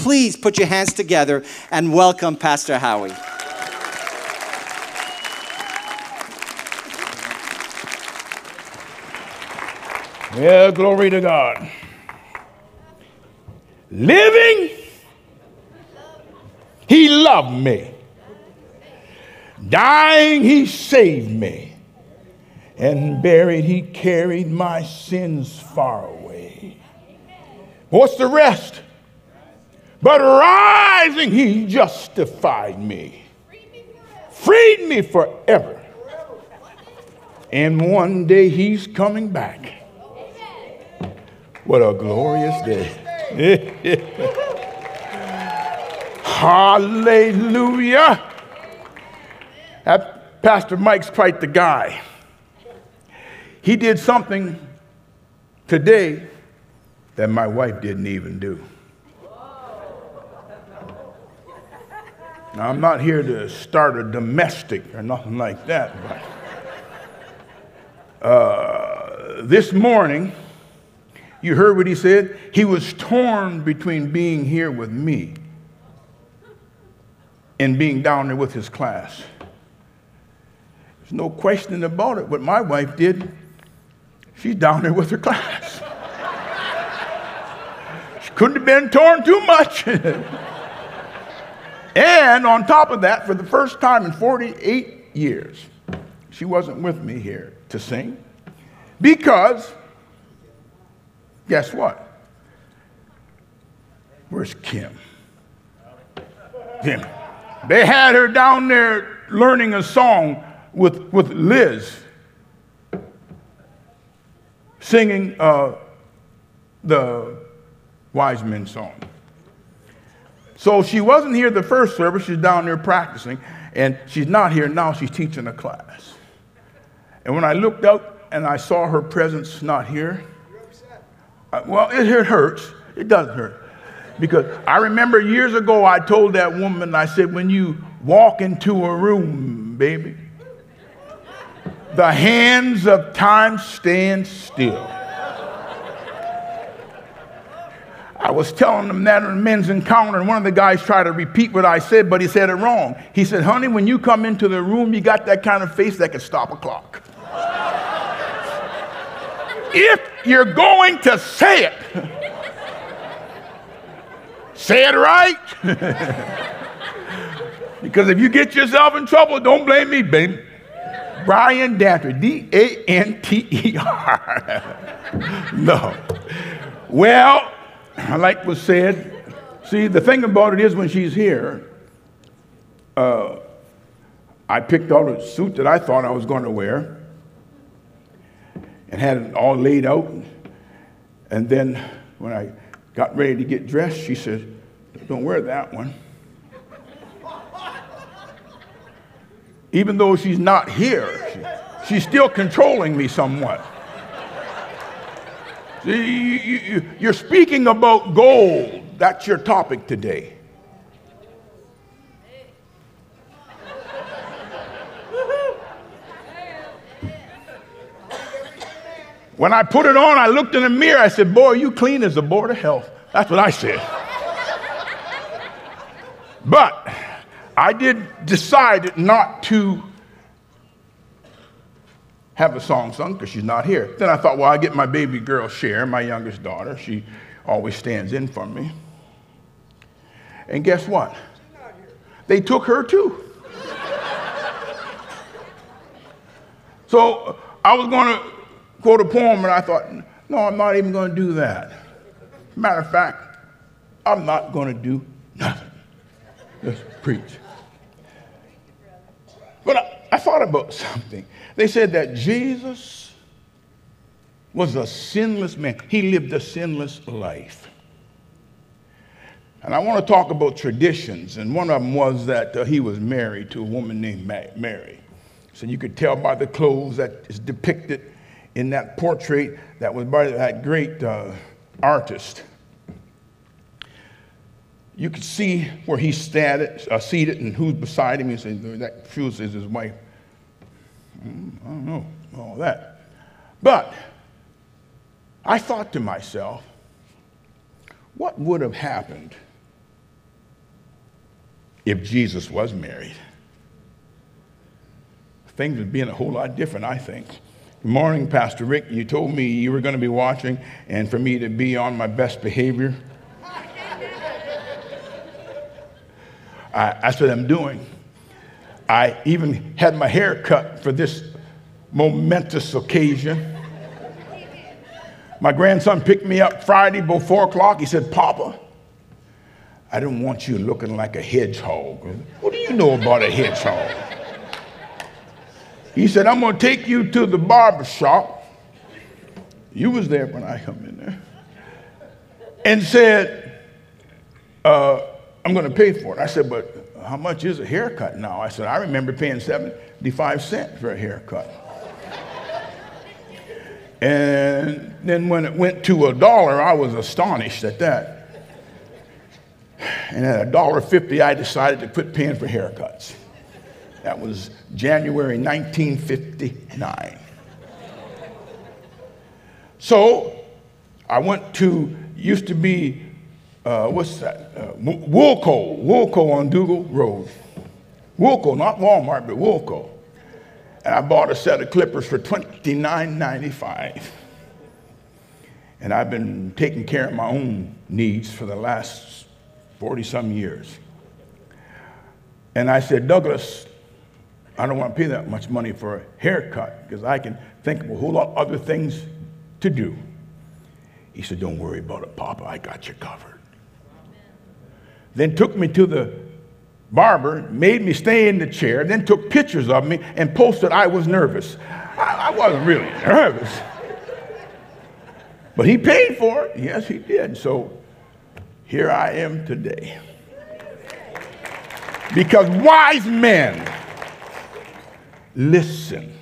Please put your hands together and welcome Pastor Howie. Yeah, glory to God. Living, he loved me. Dying, he saved me. And buried, he carried my sins far away. What's the rest? But rising, he justified me, freed me forever. And one day he's coming back. What a glorious day. Hallelujah. That Pastor Mike's quite the guy. He did something today that my wife didn't even do. Now, I'm not here to start a domestic or nothing like that, but uh, this morning, you heard what he said? He was torn between being here with me and being down there with his class. There's no question about it. What my wife did, she's down there with her class. she couldn't have been torn too much. and on top of that, for the first time in 48 years, she wasn't with me here to sing because Guess what? Where's Kim? Kim. They had her down there learning a song with, with Liz, singing uh, the Wise Men song. So she wasn't here the first service, she's down there practicing, and she's not here now, she's teaching a class. And when I looked out and I saw her presence not here, uh, well, it hurts. It doesn't hurt. Because I remember years ago, I told that woman, I said, when you walk into a room, baby, the hands of time stand still. I was telling them that in a men's encounter, and one of the guys tried to repeat what I said, but he said it wrong. He said, Honey, when you come into the room, you got that kind of face that can stop a clock if you're going to say it, say it right. because if you get yourself in trouble, don't blame me, baby. Brian Danter, D A N T E R. no. Well, like was said, see, the thing about it is when she's here, uh, I picked out a suit that I thought I was going to wear and had it all laid out. And then when I got ready to get dressed, she said, Don't wear that one. Even though she's not here, she, she's still controlling me somewhat. You, you, you're speaking about gold. That's your topic today. When I put it on, I looked in the mirror. I said, Boy, you clean as a board of health. That's what I said. but I did decide not to have a song sung because she's not here. Then I thought, well, I get my baby girl Cher, my youngest daughter. She always stands in for me. And guess what? They took her too. so I was going to quote a poem, and I thought, no, I'm not even going to do that. Matter of fact, I'm not going to do nothing. Just preach. But I, thought about something. They said that Jesus was a sinless man, he lived a sinless life. And I want to talk about traditions. And one of them was that uh, he was married to a woman named Mary. So you could tell by the clothes that is depicted in that portrait that was by that great uh, artist. You could see where he's uh, seated and who's beside him. He said, That shows is his wife. Mm, I don't know, all that. But I thought to myself, what would have happened if Jesus was married? Things would be a whole lot different, I think. Good morning, Pastor Rick. You told me you were going to be watching and for me to be on my best behavior. I, that's what I'm doing. I even had my hair cut for this momentous occasion. My grandson picked me up Friday before four o'clock. He said, Papa, I don't want you looking like a hedgehog. What do you know about a hedgehog? He said, I'm going to take you to the barber shop. You was there when I come in there. And said, uh, I'm going to pay for it. I said, but how much is a haircut now? I said, I remember paying 75 cents for a haircut. And then when it went to a dollar, I was astonished at that. And at a dollar fifty, I decided to quit paying for haircuts. That was January 1959. So I went to, used to be, uh, what's that? Uh, Woolco, Woolco on Dougal Road. Woolco, not Walmart, but Woolco. And I bought a set of clippers for $29.95. And I've been taking care of my own needs for the last 40 some years. And I said, Douglas, I don't want to pay that much money for a haircut because I can think of a whole lot of other things to do. He said, Don't worry about it, Papa. I got you covered. Then took me to the barber, made me stay in the chair, then took pictures of me and posted I was nervous. I, I wasn't really nervous. But he paid for it. Yes, he did. So here I am today. Because wise men listen,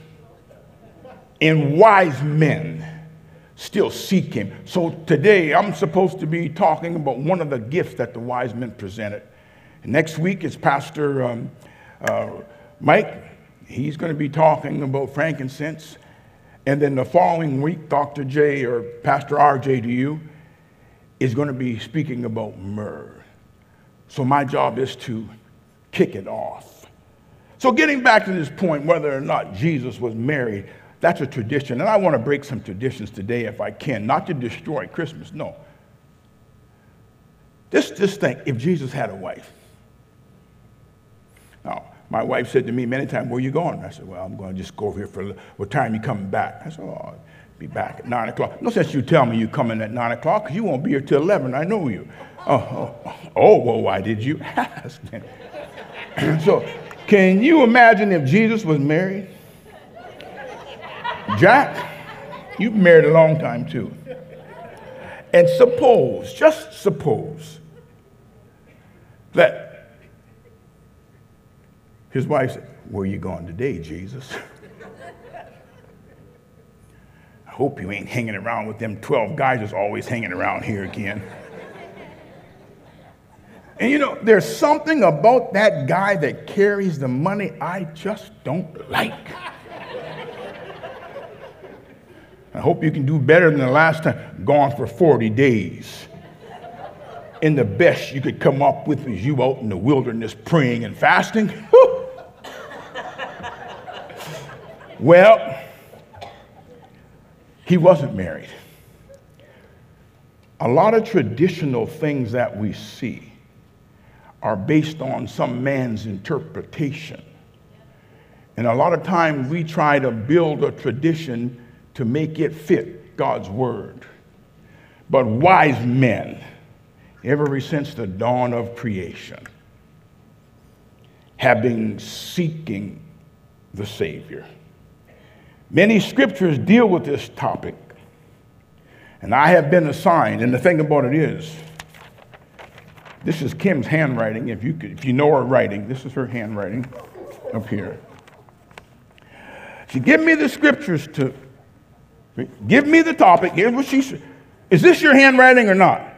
and wise men still seek him. So today I'm supposed to be talking about one of the gifts that the wise men presented. Next week is Pastor um, uh, Mike. He's going to be talking about frankincense. And then the following week, Dr. J or Pastor RJ to you is going to be speaking about myrrh. So my job is to kick it off. So getting back to this point, whether or not Jesus was married, that's a tradition. And I want to break some traditions today if I can, not to destroy Christmas, no. Just, just think if Jesus had a wife. Now, my wife said to me many times, Where are you going? I said, Well, I'm going to just go over here for a little what time you coming back? I said, Oh, I'll be back at 9 o'clock. No sense you tell me you're coming at 9 o'clock because you won't be here till 11. I know you. Oh, oh, oh, oh well, why did you ask? so, can you imagine if Jesus was married? Jack, you've been married a long time too. And suppose, just suppose, that his wife said, Where you going today, Jesus? I hope you ain't hanging around with them 12 guys that's always hanging around here again. And you know, there's something about that guy that carries the money I just don't like. I hope you can do better than the last time. Gone for 40 days. And the best you could come up with is you out in the wilderness praying and fasting. Well, he wasn't married. A lot of traditional things that we see are based on some man's interpretation. And a lot of times we try to build a tradition to make it fit God's word. But wise men, ever since the dawn of creation, have been seeking the Savior. Many scriptures deal with this topic, and I have been assigned, and the thing about it is, This is Kim's handwriting. If you, could, if you know her writing, this is her handwriting up here. She gave me the scriptures to give me the topic. Here's what she said. Is this your handwriting or not?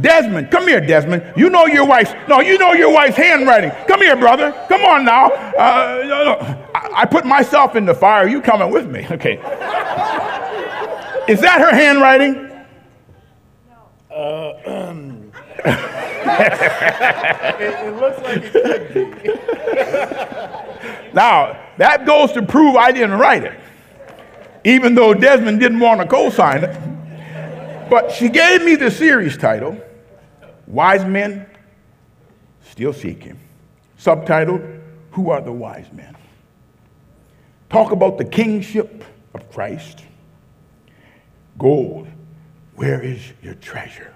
Desmond, come here, Desmond. You know your wife's, no, you know your wife's handwriting. Come here, brother. Come on now. Uh, no, no. I, I, put myself in the fire. You coming with me? Okay. Is that her handwriting? Uh, um. it, it, looks like it could be. now, that goes to prove I didn't write it, even though Desmond didn't want to co sign it. But she gave me the series title, Wise Men Still Seek Him. Subtitled, Who Are the Wise Men? Talk about the kingship of Christ. Gold, where is your treasure?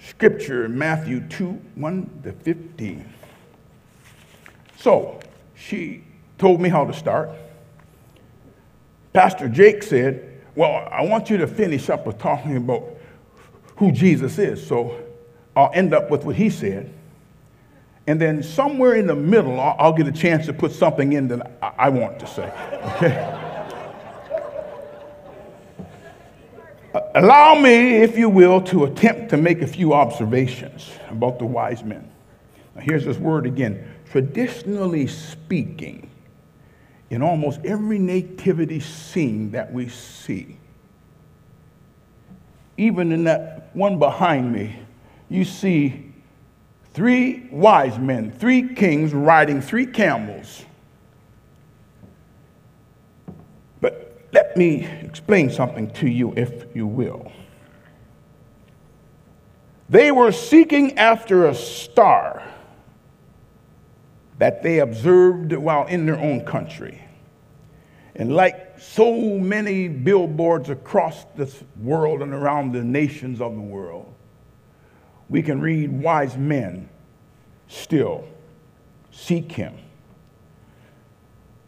Scripture, Matthew 2 1 to 15. So, she told me how to start. Pastor Jake said, well, I want you to finish up with talking about who Jesus is. So I'll end up with what he said. And then somewhere in the middle, I'll, I'll get a chance to put something in that I, I want to say. Okay? Allow me, if you will, to attempt to make a few observations about the wise men. Now, here's this word again. Traditionally speaking, in almost every nativity scene that we see. Even in that one behind me, you see three wise men, three kings riding three camels. But let me explain something to you, if you will. They were seeking after a star that they observed while in their own country. And like so many billboards across this world and around the nations of the world, we can read wise men still seek him.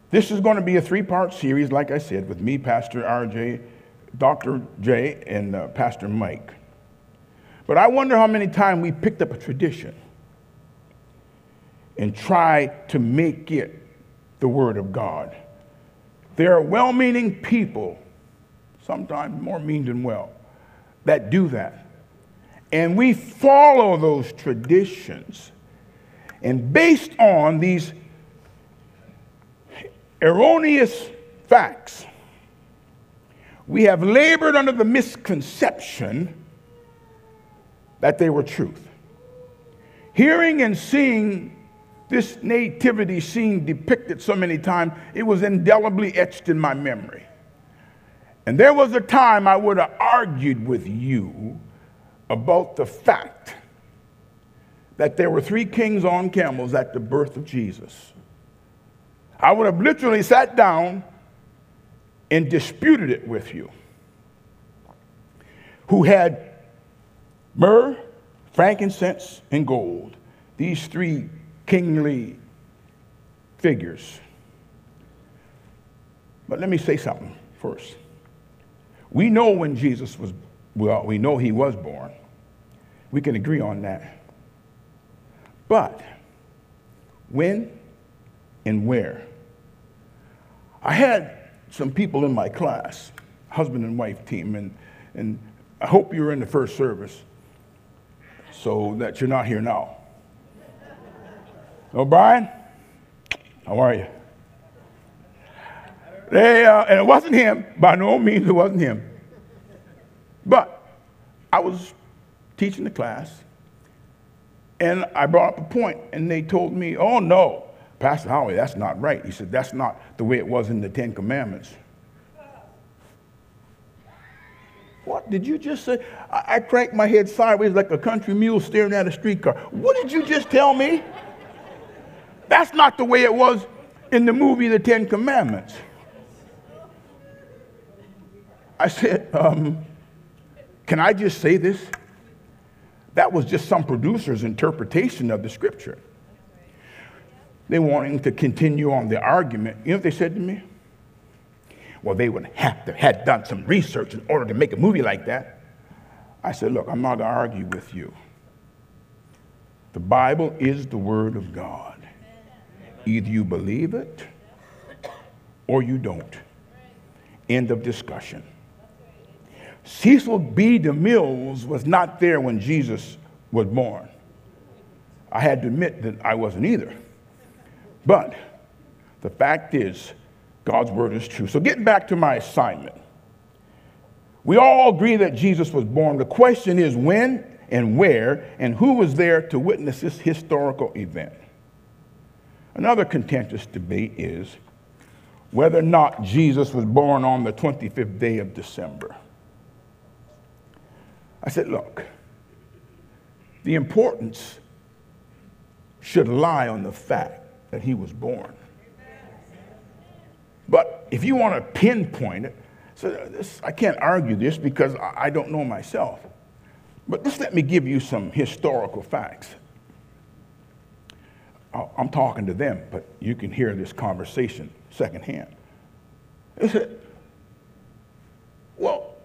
This is going to be a three part series, like I said, with me, Pastor RJ, Dr. J, and uh, Pastor Mike. But I wonder how many times we picked up a tradition and try to make it the Word of God. There are well meaning people, sometimes more mean than well, that do that. And we follow those traditions. And based on these erroneous facts, we have labored under the misconception that they were truth. Hearing and seeing this nativity scene depicted so many times, it was indelibly etched in my memory. And there was a time I would have argued with you about the fact that there were three kings on camels at the birth of Jesus. I would have literally sat down and disputed it with you. Who had myrrh, frankincense, and gold. These three kingly figures. But let me say something first. We know when Jesus was, well, we know he was born. We can agree on that. But when and where? I had some people in my class, husband and wife team, and, and I hope you were in the first service so that you're not here now. O'Brien, how are you? They, uh, and it wasn't him. By no means, it wasn't him. But I was teaching the class, and I brought up a point, and they told me, "Oh no, Pastor Howie, that's not right." He said, "That's not the way it was in the Ten Commandments." What did you just say? I, I cranked my head sideways like a country mule staring at a streetcar. What did you just tell me? That's not the way it was in the movie The Ten Commandments. I said, um, Can I just say this? That was just some producer's interpretation of the scripture. They wanting to continue on the argument. You know what they said to me? Well, they would have to have done some research in order to make a movie like that. I said, Look, I'm not going to argue with you. The Bible is the Word of God. Either you believe it or you don't. End of discussion. Cecil B. DeMille was not there when Jesus was born. I had to admit that I wasn't either. But the fact is, God's word is true. So, getting back to my assignment, we all agree that Jesus was born. The question is when and where and who was there to witness this historical event. Another contentious debate is whether or not Jesus was born on the 25th day of December. I said, look, the importance should lie on the fact that he was born. But if you want to pinpoint it, so this, I can't argue this because I don't know myself. But just let me give you some historical facts. I'm talking to them, but you can hear this conversation secondhand. They said, Well,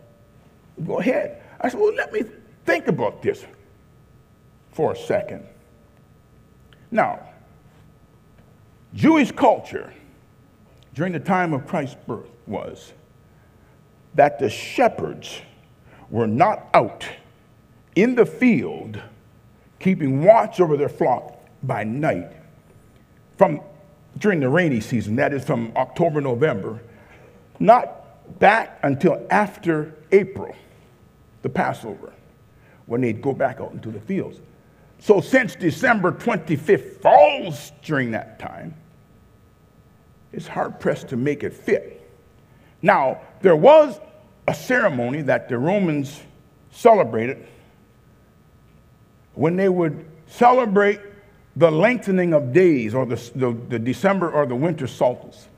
go ahead. I said, Well, let me think about this for a second. Now, Jewish culture during the time of Christ's birth was that the shepherds were not out in the field keeping watch over their flock by night from during the rainy season, that is from October, November, not back until after April, the Passover, when they'd go back out into the fields. So since December 25th falls during that time, it's hard pressed to make it fit. Now, there was a ceremony that the Romans celebrated when they would celebrate the lengthening of days or the, the, the December or the winter solstice.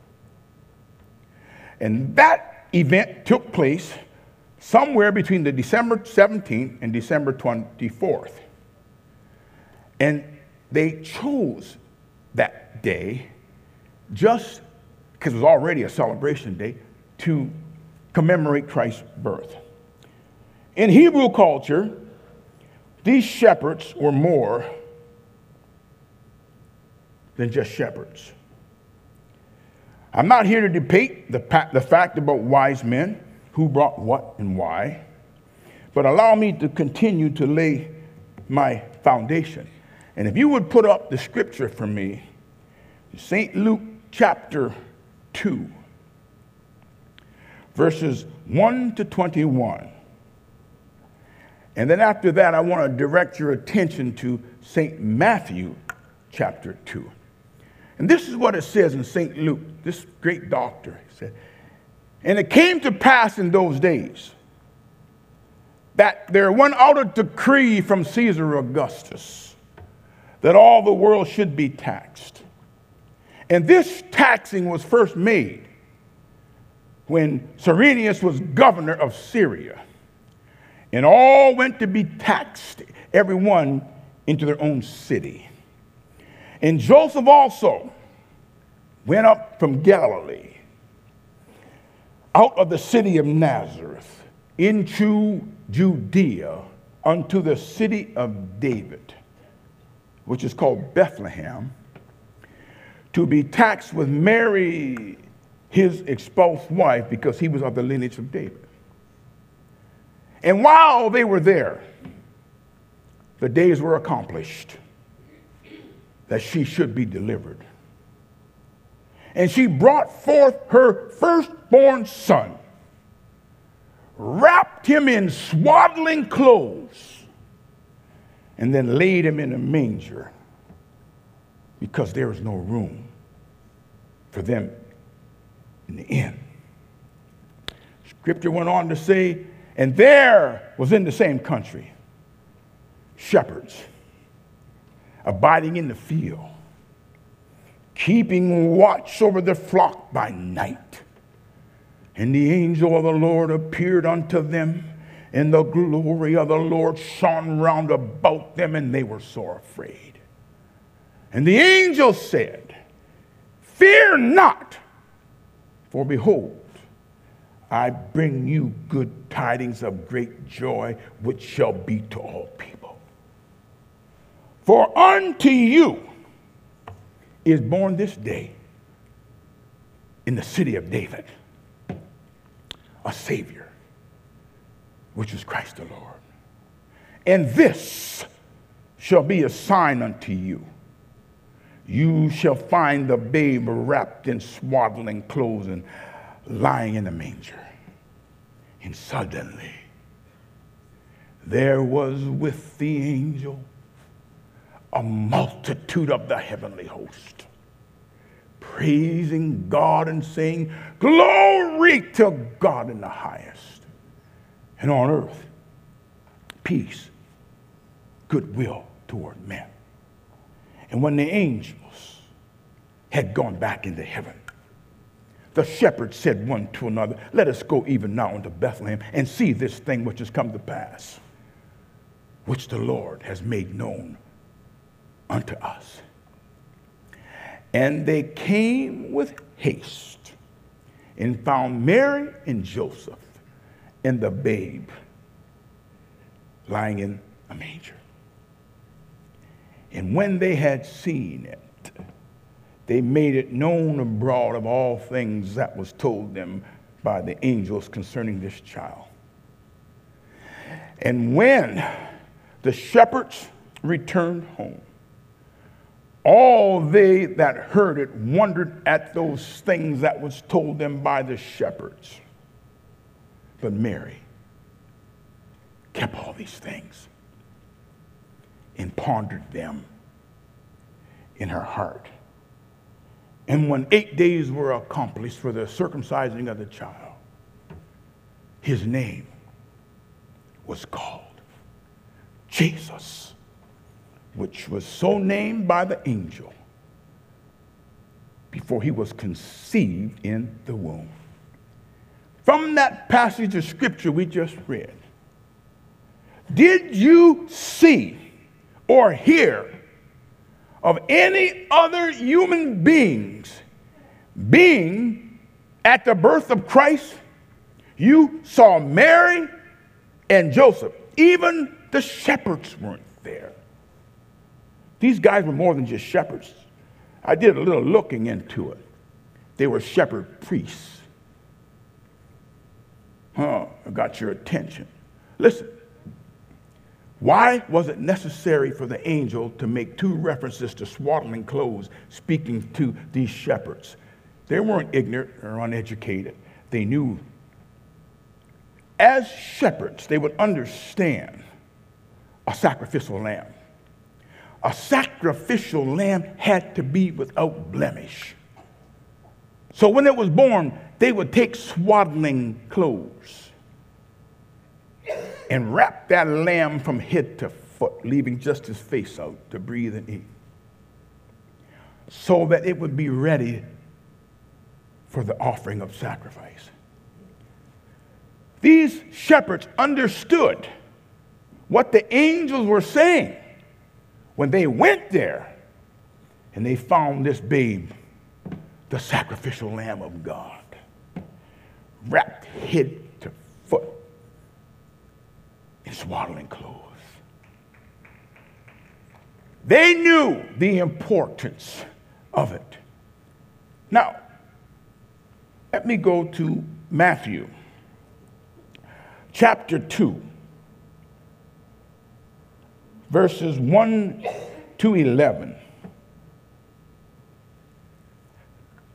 And that event took place somewhere between the December 17th and December 24th. And they chose that day just because it was already a celebration day to commemorate Christ's birth. In Hebrew culture, these shepherds were more than just shepherds. I'm not here to debate the, the fact about wise men, who brought what and why, but allow me to continue to lay my foundation. And if you would put up the scripture for me, St. Luke chapter 2, verses 1 to 21. And then after that, I want to direct your attention to St. Matthew chapter 2. And this is what it says in St. Luke, this great doctor. Said, And it came to pass in those days that there went out a decree from Caesar Augustus that all the world should be taxed. And this taxing was first made when Cyrenius was governor of Syria. And all went to be taxed, everyone into their own city. And Joseph also went up from Galilee, out of the city of Nazareth, into Judea, unto the city of David which is called Bethlehem, to be taxed with Mary, his espoused wife, because he was of the lineage of David. And while they were there, the days were accomplished that she should be delivered. And she brought forth her firstborn son, wrapped him in swaddling clothes and then laid him in a manger because there was no room for them in the inn. Scripture went on to say, and there was in the same country shepherds abiding in the field, keeping watch over the flock by night. And the angel of the Lord appeared unto them and the glory of the Lord shone round about them, and they were sore afraid. And the angel said, Fear not, for behold, I bring you good tidings of great joy, which shall be to all people. For unto you is born this day in the city of David a Savior, which is Christ the Lord. And this shall be a sign unto you. You shall find the babe wrapped in swaddling clothes and lying in a manger. And suddenly there was with the angel a multitude of the heavenly host, praising God and saying, Glory to God in the highest, and on earth, peace, goodwill toward men. And when the angels had gone back into heaven, the shepherds said one to another, Let us go even now into Bethlehem and see this thing which has come to pass, which the Lord has made known unto us. And they came with haste and found Mary and Joseph and the babe lying in a manger. And when they had seen it, they made it known abroad of all things that was told them by the angels concerning this child. And when the shepherds returned home, all they that heard it wondered at those things that was told them by the shepherds. But Mary kept all these things and pondered them in her heart. And when eight days were accomplished for the circumcising of the child, his name was called Jesus, which was so named by the angel before he was conceived in the womb. From that passage of scripture we just read, did you see or hear of any other human beings being at the birth of Christ? You saw Mary and Joseph. Even the shepherds weren't. These guys were more than just shepherds. I did a little looking into it. They were shepherd priests. Huh, I got your attention. Listen, why was it necessary for the angel to make two references to swaddling clothes speaking to these shepherds? They weren't ignorant or uneducated. They knew. As shepherds, they would understand a sacrificial lamb. A sacrificial lamb had to be without blemish. So when it was born, they would take swaddling clothes and wrap that lamb from head to foot, leaving just his face out to breathe and eat, so that it would be ready for the offering of sacrifice. These shepherds understood what the angels were saying when they went there and they found this babe, the sacrificial lamb of God, wrapped head to foot in swaddling clothes. They knew the importance of it. Now, let me go to Matthew chapter 2, verses 1 to 11.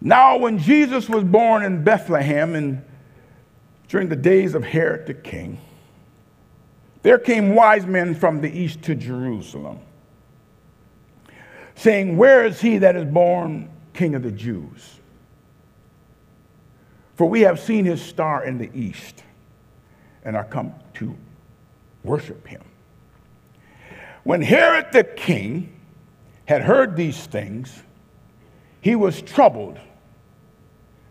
Now, when Jesus was born in Bethlehem and during the days of Herod the king, there came wise men from the east to Jerusalem, saying, Where is he that is born king of the Jews? For we have seen his star in the east and are come to worship him. When Herod the king had heard these things, he was troubled,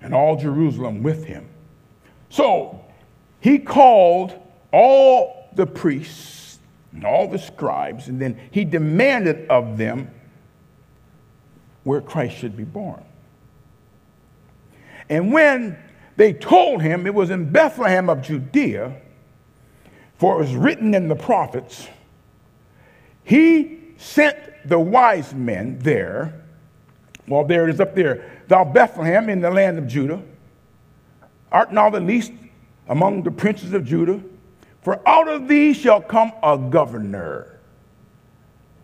and all Jerusalem with him. So he called all the priests and all the scribes, and then he demanded of them where Christ should be born. And when they told him it was in Bethlehem of Judea, for it was written in the prophets, he sent the wise men there. Well, there it is up there. Thou Bethlehem in the land of Judah, art thou the least among the princes of Judah? For out of thee shall come a governor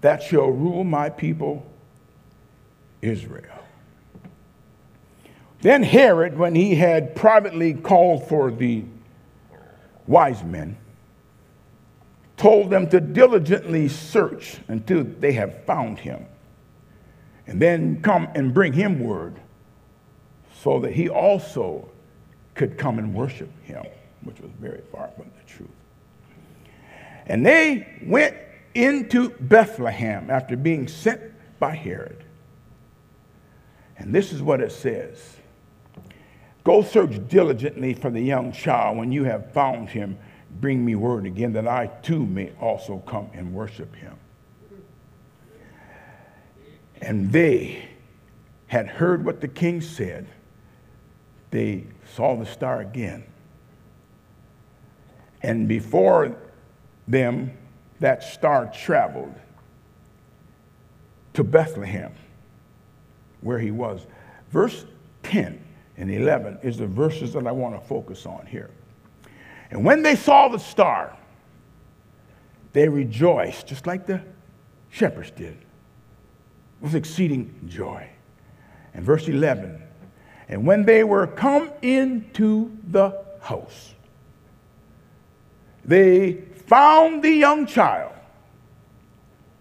that shall rule my people Israel. Then Herod, when he had privately called for the wise men, told them to diligently search until they have found him, and then come and bring him word so that he also could come and worship him, which was very far from the truth. And they went into Bethlehem after being sent by Herod. And this is what it says Go search diligently for the young child. When you have found him, bring me word again that I too may also come and worship him. And they had heard what the king said. They saw the star again. And before them, that star traveled to Bethlehem, where he was. Verse 10 and 11 is the verses that I want to focus on here. And when they saw the star, they rejoiced, just like the shepherds did, with exceeding joy. And verse 11, and when they were come into the house, they found the young child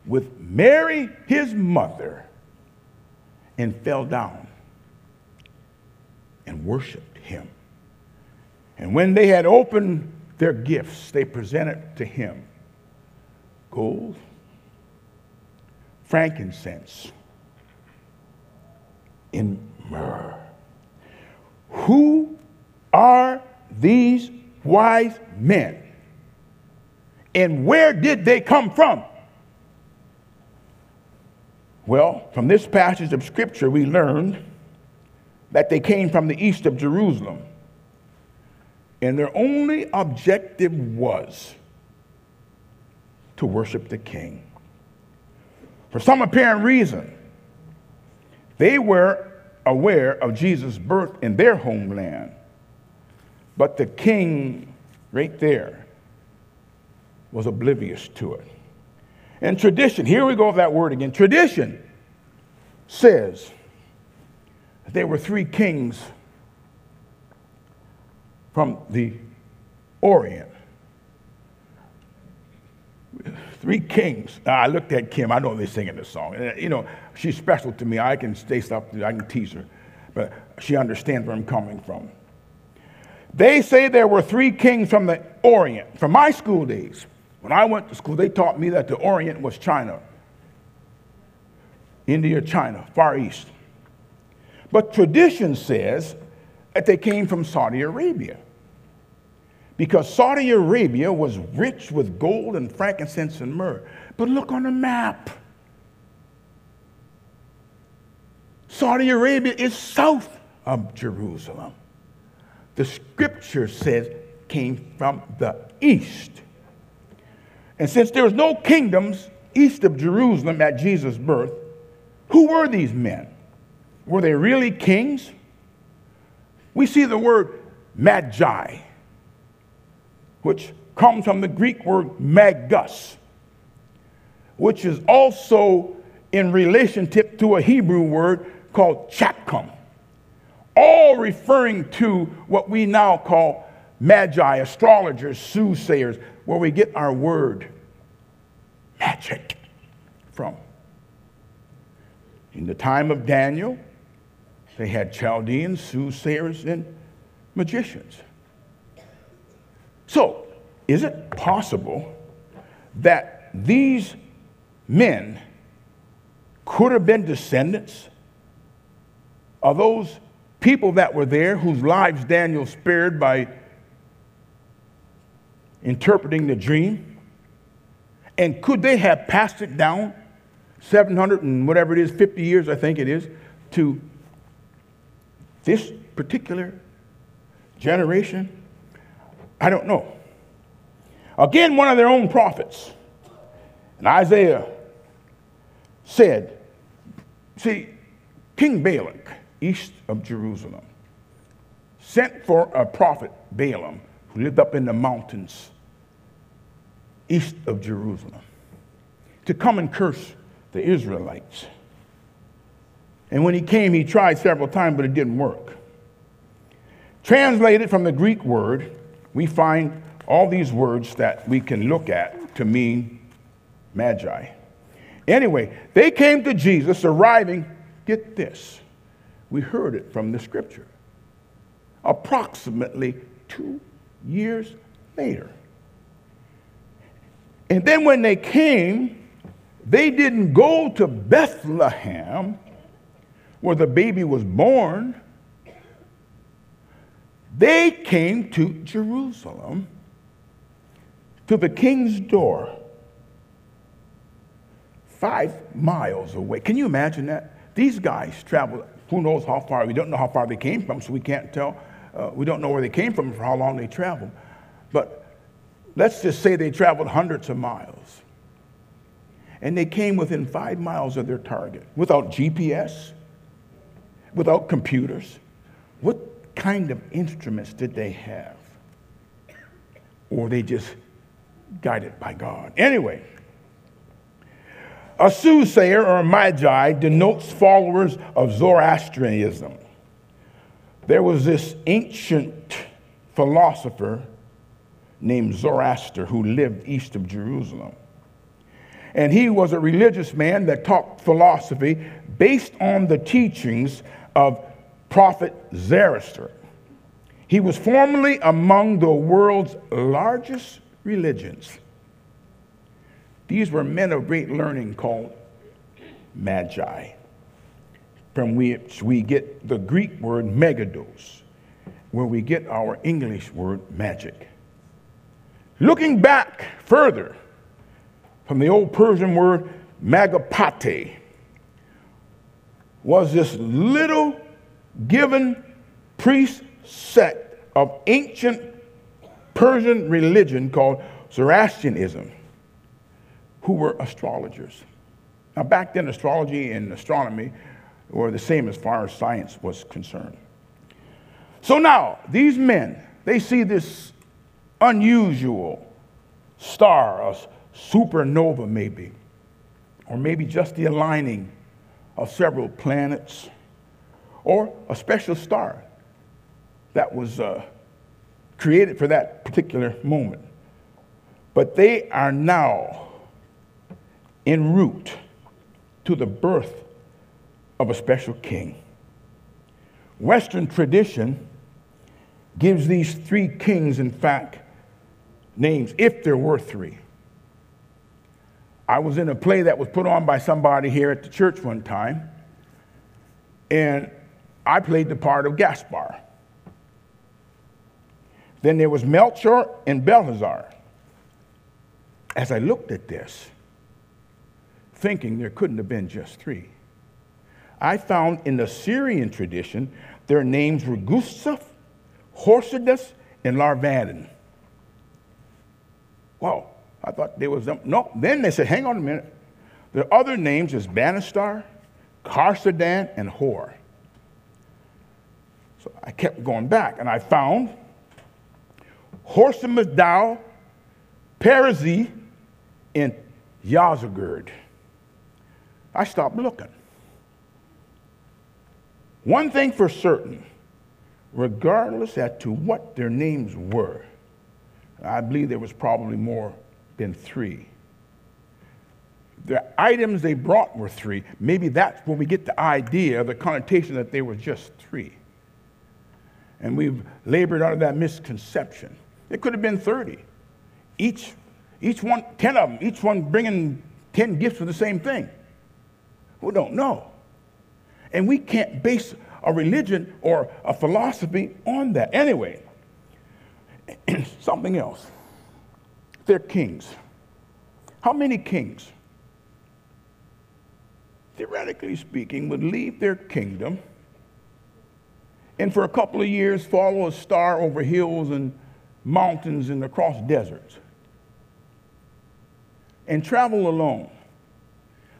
with Mary, his mother, and fell down and worshiped him. And when they had opened their gifts, they presented to him gold, frankincense, and myrrh. Who are these wise men? And where did they come from? Well, from this passage of scripture, we learned that they came from the east of Jerusalem. And their only objective was to worship the king. For some apparent reason, they were aware of Jesus' birth in their homeland. But the king, right there, was oblivious to it. And tradition, here we go with that word again. Tradition says there were three kings from the Orient. Three kings. I looked at Kim. I know they're singing this song. You know, she's special to me. I can stay stuff. I can tease her, but she understands where I'm coming from. They say there were three kings from the Orient. From my school days, when I went to school, they taught me that the Orient was China, India, China, Far East. But tradition says that they came from Saudi Arabia because Saudi Arabia was rich with gold and frankincense and myrrh. But look on the map. Saudi Arabia is south of Jerusalem. The scripture says came from the east. And since there was no kingdoms east of Jerusalem at Jesus' birth, who were these men? Were they really kings? We see the word magi, which comes from the Greek word magus, which is also in relationship to a Hebrew word called chakam, all referring to what we now call magi, astrologers, soothsayers, where we get our word magic from. In the time of Daniel, they had Chaldeans, soothsayers, and magicians. So, is it possible that these men could have been descendants of those people that were there whose lives Daniel spared by interpreting the dream? And could they have passed it down 700 and whatever it is, 50 years, I think it is, to this particular generation? I don't know. Again, one of their own prophets, in Isaiah said, see, King Balak, east of Jerusalem, sent for a prophet, Balaam, who lived up in the mountains east of Jerusalem, to come and curse the Israelites. And when he came, he tried several times, but it didn't work. Translated from the Greek word, we find all these words that we can look at to mean magi. Anyway, they came to Jesus arriving, get this, we heard it from the scripture, approximately two years later. And then when they came, they didn't go to Bethlehem where the baby was born. They came to Jerusalem to the king's door, five miles away. Can you imagine that? These guys traveled, who knows how far, we don't know how far they came from, so we can't tell. Uh, we don't know where they came from for how long they traveled. But let's just say they traveled hundreds of miles. And they came within five miles of their target without GPS, without computers. Kind of instruments did they have? Or they just guided by God. Anyway, a soothsayer or a magi denotes followers of Zoroastrianism. There was this ancient philosopher named Zoroaster who lived east of Jerusalem. And he was a religious man that taught philosophy based on the teachings of prophet Zoroaster. He was formerly among the world's largest religions. These were men of great learning called magi, from which we get the Greek word megados, where we get our English word magic. Looking back further from the old Persian word magapate, was this little given priest sect of ancient Persian religion called Zoroastrianism, who were astrologers. Now, back then, astrology and astronomy were the same as far as science was concerned. So now, these men, they see this unusual star, a supernova maybe, or maybe just the aligning of several planets, or a special star that was uh, created for that particular moment. But they are now en route to the birth of a special king. Western tradition gives these three kings, in fact, names, if there were three. I was in a play that was put on by somebody here at the church one time, and I played the part of Gaspar. Then there was Melchior and Balthazar. As I looked at this, thinking there couldn't have been just three, I found in the Syrian tradition their names were Gustav, Horcidus, and Larvadin. Well, I thought there was them. No, then they said, hang on a minute. The other names is Banastar, Carsadan, and Hor. I kept going back and I found Horsamazdow, Perizzi, and Yazagerd. I stopped looking. One thing for certain, regardless as to what their names were, I believe there was probably more than three. The items they brought were three. Maybe that's where we get the idea, the connotation that they were just three. And we've labored under that misconception. It could have been 30. Each, each one, 10 of them, each one bringing 10 gifts for the same thing. We don't know. And we can't base a religion or a philosophy on that. Anyway, something else. They're kings. How many kings, theoretically speaking, would leave their kingdom and for a couple of years follow a star over hills and mountains and across deserts and travel alone.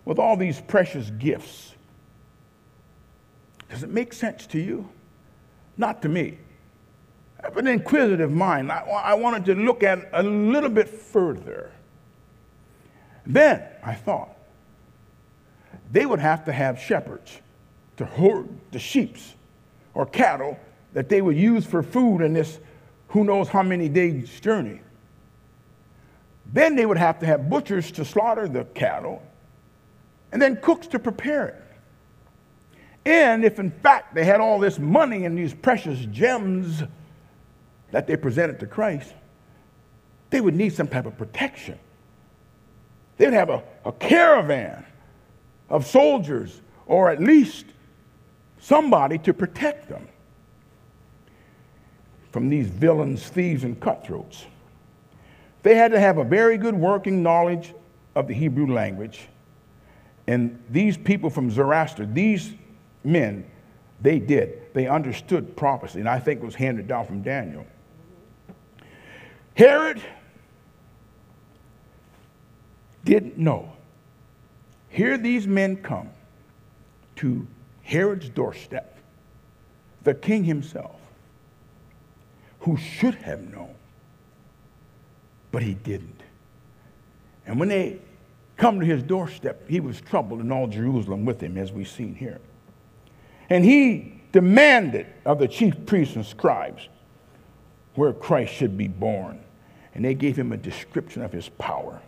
with all these precious gifts. Does it make sense to you? Not to me. I have an inquisitive mind. I, I wanted to look at it a little bit further. Then I thought they would have to have shepherds to herd the sheep or cattle that they would use for food in this who knows how many days journey. Then they would have to have butchers to slaughter the cattle and then cooks to prepare it. And if in fact they had all this money and these precious gems that they presented to Christ, they would need some type of protection. They'd have a, a caravan of soldiers or at least somebody to protect them from these villains, thieves, and cutthroats. They had to have a very good working knowledge of the Hebrew language. And these people from Zoroaster, these men, they did. They understood prophecy, and I think it was handed down from Daniel. Herod didn't know. Here these men come to Herod's doorstep, the king himself, who should have known, but he didn't. And when they come to his doorstep, he was troubled, and all Jerusalem with him, as we've seen here. And he demanded of the chief priests and scribes where Christ should be born. And they gave him a description of his power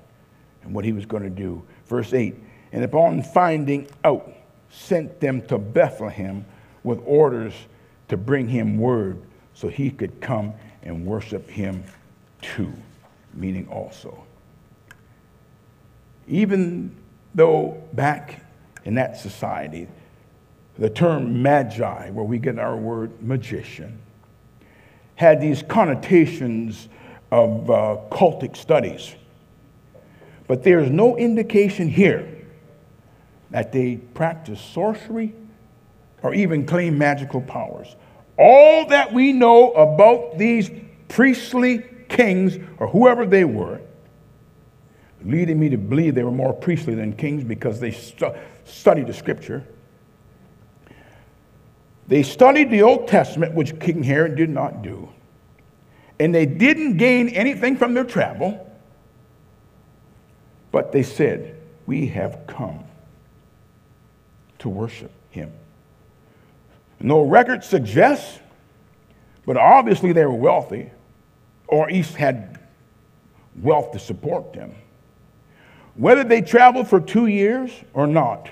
and what he was going to do. Verse 8 And upon finding out, sent them to Bethlehem with orders to bring him word so he could come and worship him too, meaning also. Even though back in that society, the term magi, where we get our word magician, had these connotations of uh, cultic studies. But there's no indication here that they practice sorcery or even claim magical powers. All that we know about these priestly kings or whoever they were, leading me to believe they were more priestly than kings because they stu- studied the scripture. They studied the Old Testament, which King Herod did not do and they didn't gain anything from their travel, but they said, We have come to worship him. No record suggests, but obviously they were wealthy, or at least had wealth to support them. Whether they traveled for two years or not,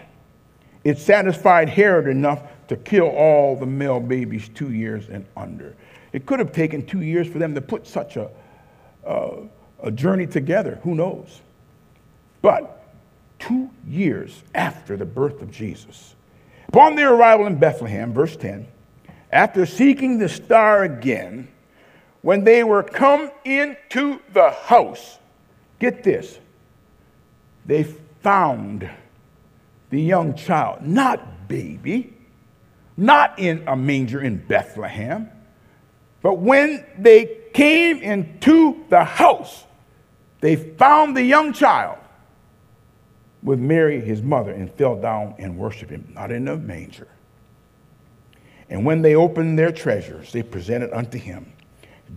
it satisfied Herod enough to kill all the male babies two years and under. It could have taken two years for them to put such a, a journey together. Who knows? But two years after the birth of Jesus, upon their arrival in Bethlehem, verse 10, after seeking the star again, when they were come into the house, get this, they found the young child, not baby, not in a manger in Bethlehem but when they came into the house, they found the young child with Mary, his mother, and fell down and worshiped him, not in the manger. And when they opened their treasures, they presented unto him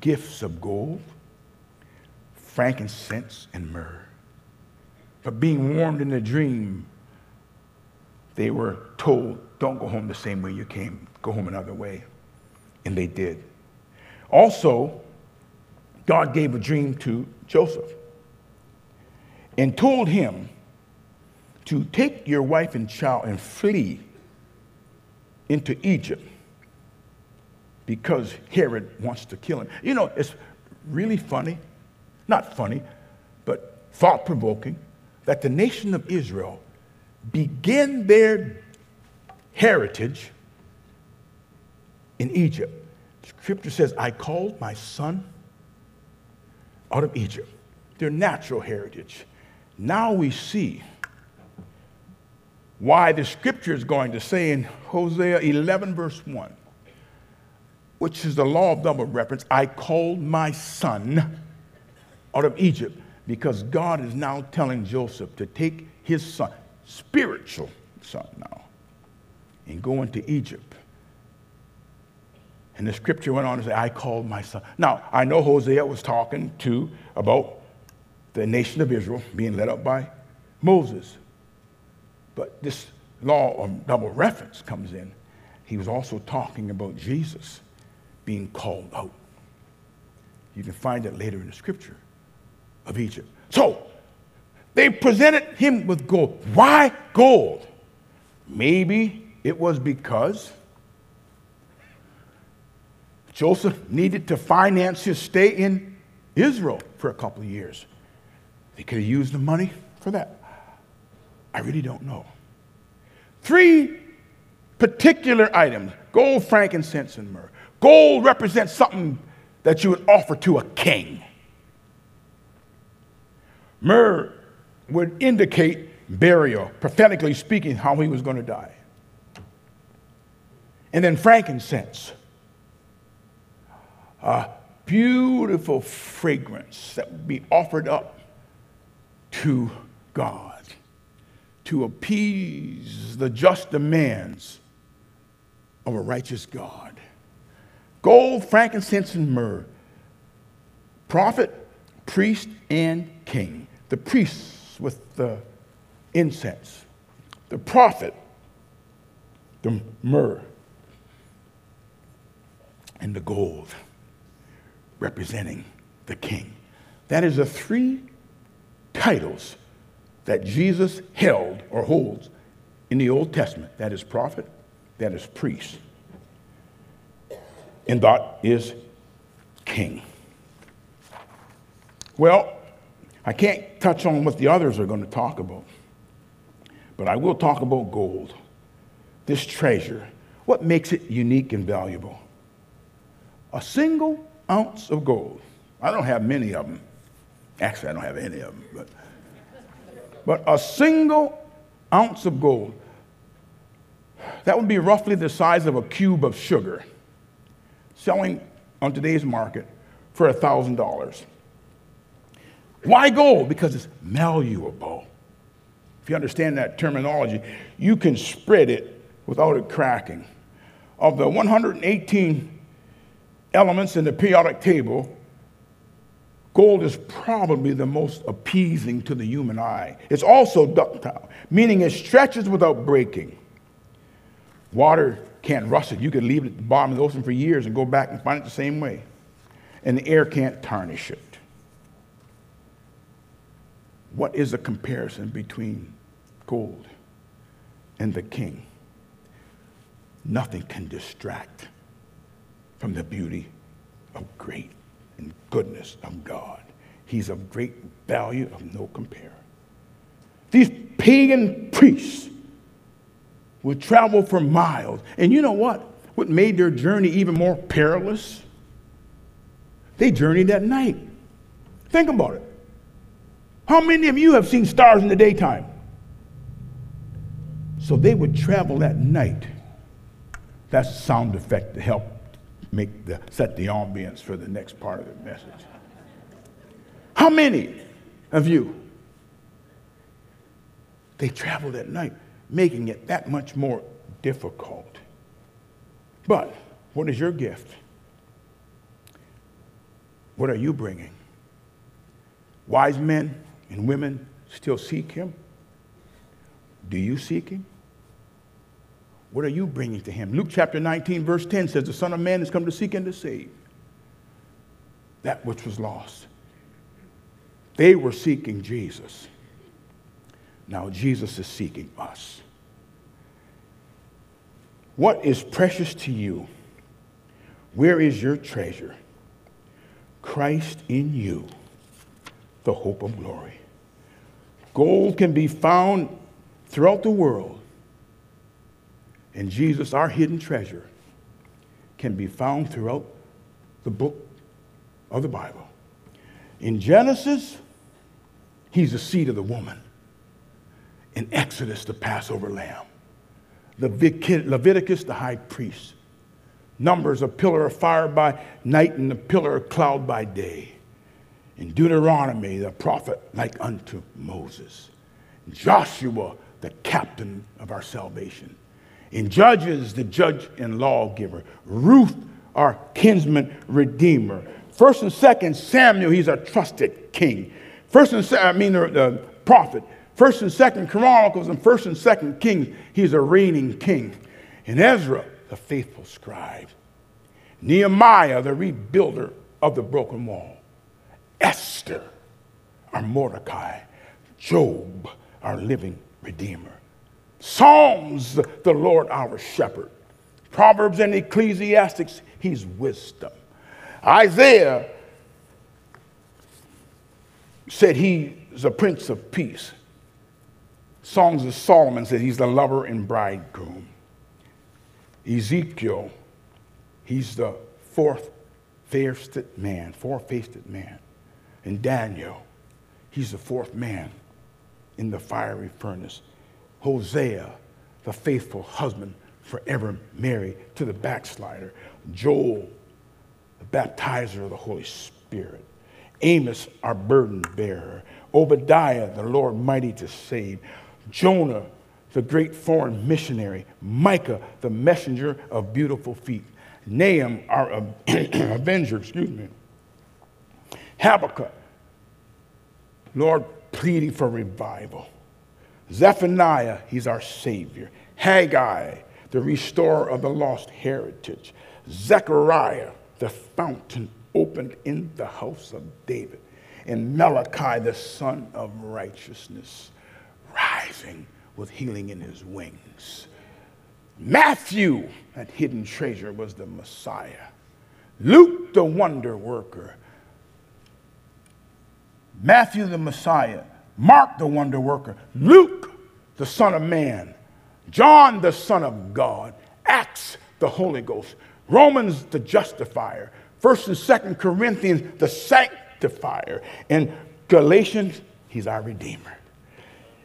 gifts of gold, frankincense, and myrrh. But being warned in the dream, they were told, Don't go home the same way you came, go home another way. And they did. Also, God gave a dream to Joseph and told him to take your wife and child and flee into Egypt because Herod wants to kill him. You know, it's really funny, not funny, but thought provoking, that the nation of Israel began their heritage in Egypt. Scripture says, I called my son out of Egypt, their natural heritage. Now we see why the scripture is going to say in Hosea 11, verse 1, which is the law of double reference, I called my son out of Egypt, because God is now telling Joseph to take his son, spiritual son now and go into Egypt. And the scripture went on to say, I called my son. Now, I know Hosea was talking to about the nation of Israel being led up by Moses. But this law of double reference comes in. He was also talking about Jesus being called out. You can find that later in the scripture of Egypt. So, they presented him with gold. Why gold? Maybe it was because Joseph needed to finance his stay in Israel for a couple of years. They could have used the money for that. I really don't know. Three particular items gold, frankincense, and myrrh. Gold represents something that you would offer to a king. Myrrh would indicate burial, prophetically speaking, how he was going to die. And then frankincense, a beautiful fragrance that would be offered up to God to appease the just demands of a righteous God. Gold, frankincense, and myrrh. Prophet, priest, and king. The priests with the incense. The prophet, the myrrh. And the gold, representing the king. That is the three titles that Jesus held or holds in the Old Testament. That is prophet, that is priest, and that is king. Well, I can't touch on what the others are going to talk about, but I will talk about gold, this treasure. What makes it unique and valuable? A single ounce of gold. I don't have many of them. Actually, I don't have any of them, but, but a single ounce of gold, that would be roughly the size of a cube of sugar, selling on today's market for $1,000. Why gold? Because it's malleable. If you understand that terminology, you can spread it without it cracking. Of the 118 elements in the periodic table, Gold is probably the most appeasing to the human eye. It's also ductile, meaning it stretches without breaking. Water can't rust it. You can leave it at the bottom of the ocean for years and go back and find it the same way. And the air can't tarnish it. What is the comparison between gold and the king? Nothing can distract from the beauty of great and goodness of God. He's of great value, of no compare. These pagan priests would travel for miles. And you know what? What made their journey even more perilous? They journeyed at night. Think about it. How many of you have seen stars in the daytime? So they would travel at night. That's a sound effect to help make the, set the ambience for the next part of the message. How many of you? They traveled at night, making it that much more difficult. But what is your gift? What are you bringing? Wise men and women still seek him? Do you seek him? What are you bringing to him? Luke chapter 19, verse 10 says, The Son of Man has come to seek and to save that which was lost. They were seeking Jesus. Now Jesus is seeking us. What is precious to you? Where is your treasure? Christ in you, the hope of glory. Gold can be found throughout the world and Jesus, our hidden treasure, can be found throughout the book of the Bible. In Genesis, he's the seed of the woman. In Exodus, the Passover lamb. Leviticus, the high priest. Numbers, a pillar of fire by night and a pillar of cloud by day. In Deuteronomy, the prophet like unto Moses. Joshua, the captain of our salvation. In Judges, the judge and lawgiver. Ruth, our kinsman redeemer. First and second Samuel, he's a trusted king. First and I mean the, the prophet. First and second Chronicles and first and second Kings, he's a reigning king. In Ezra, the faithful scribe. Nehemiah, the rebuilder of the broken wall. Esther, our Mordecai. Job, our living redeemer. Psalms, the Lord our shepherd. Proverbs and Ecclesiastics, he's wisdom. Isaiah said he's a prince of peace. Songs of Solomon said he's the lover and bridegroom. Ezekiel, he's the fourth faced man, four-faced man. And Daniel, he's the fourth man in the fiery furnace. Hosea, the faithful husband, forever married to the backslider. Joel, the baptizer of the Holy Spirit. Amos, our burden bearer. Obadiah, the Lord mighty to save. Jonah, the great foreign missionary. Micah, the messenger of beautiful feet. Nahum, our avenger, excuse me. Habakkuk, Lord, pleading for revival. Zephaniah, he's our Savior. Haggai, the restorer of the lost heritage. Zechariah, the fountain opened in the house of David. And Malachi, the sun of righteousness, rising with healing in his wings. Matthew, that hidden treasure, was the Messiah. Luke, the wonder worker. Matthew, the Messiah. Mark, the wonder worker. Luke, the Son of Man. John, the Son of God. Acts, the Holy Ghost. Romans, the justifier. First and Second Corinthians, the sanctifier. And Galatians, he's our Redeemer.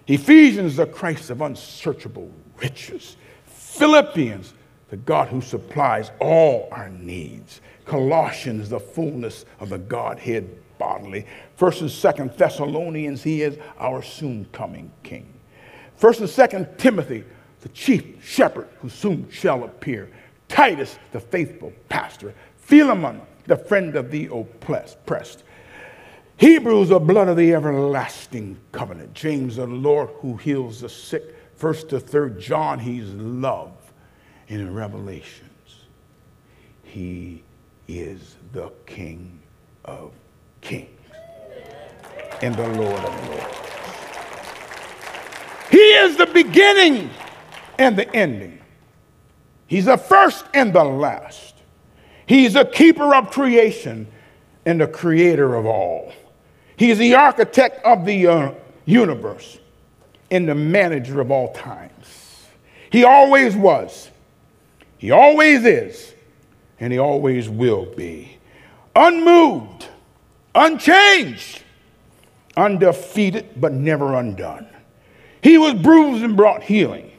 Ephesians, the Christ of unsearchable riches. Philippians, the God who supplies all our needs. Colossians, the fullness of the Godhead bodily. First and Second Thessalonians, he is our soon coming King. First and Second Timothy, the chief shepherd who soon shall appear. Titus, the faithful pastor. Philemon, the friend of the oppressed. Hebrews, the blood of the everlasting covenant. James, the Lord who heals the sick. First to third John, he's love. And in Revelations, he is the King of kings and the Lord of lords. He is the beginning and the ending. He's the first and the last. He's the keeper of creation and the creator of all. He's the architect of the uh, universe and the manager of all times. He always was, he always is, and he always will be. Unmoved, unchanged, undefeated, but never undone. He was bruised and brought healing.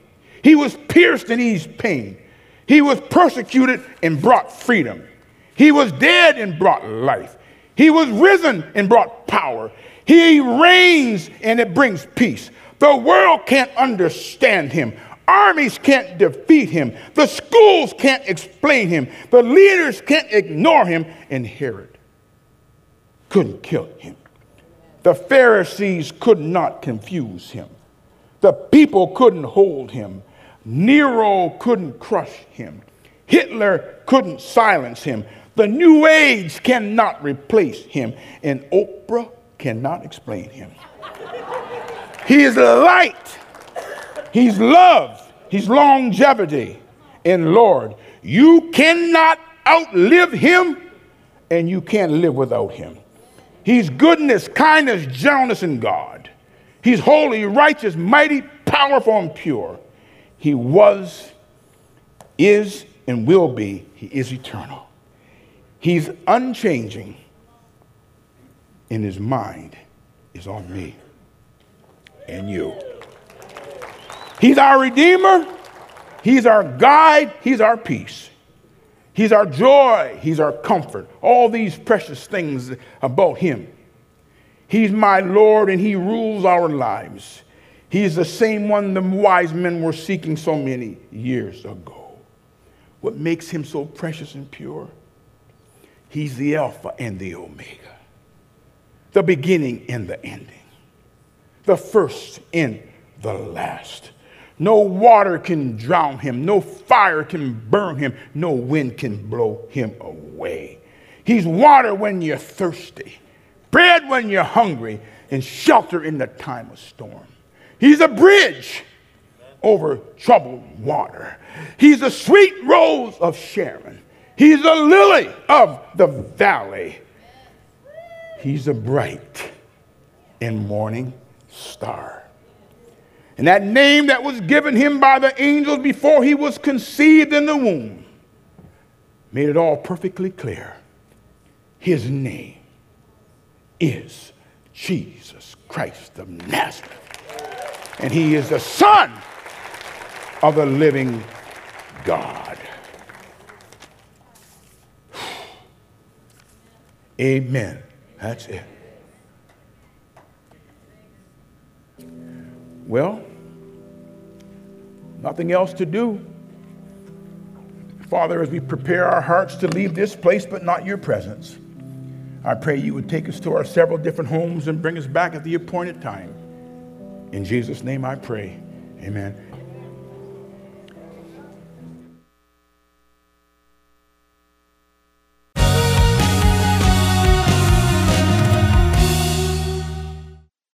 He was pierced and eased pain. He was persecuted and brought freedom. He was dead and brought life. He was risen and brought power. He reigns and it brings peace. The world can't understand him. Armies can't defeat him. The schools can't explain him. The leaders can't ignore him. And couldn't kill him. The Pharisees could not confuse him. The people couldn't hold him. Nero couldn't crush him. Hitler couldn't silence him. The New Age cannot replace him. And Oprah cannot explain him. He is light. He's love. He's longevity. And Lord, you cannot outlive him and you can't live without him. He's goodness, kindness, gentleness, and God. He's holy, righteous, mighty, powerful, and pure. He was, is, and will be. He is eternal. He's unchanging, and his mind is on me and you. He's our Redeemer, He's our guide, He's our peace. He's our joy. He's our comfort. All these precious things about Him. He's my Lord and He rules our lives. He's the same one the wise men were seeking so many years ago. What makes him so precious and pure? He's the Alpha and the Omega, the beginning and the ending, the first and the last. No water can drown him, no fire can burn him, no wind can blow him away. He's water when you're thirsty, bread when you're hungry, and shelter in the time of storm. He's a bridge over troubled water. He's a sweet rose of Sharon. He's a lily of the valley. He's a bright and morning star. And that name that was given him by the angels before he was conceived in the womb made it all perfectly clear. His name is Jesus Christ of Nazareth. And he is the Son of the living God. Amen. That's it. Well, nothing else to do. Father, as we prepare our hearts to leave this place, but not your presence, I pray you would take us to our several different homes and bring us back at the appointed time. In Jesus' name I pray. Amen.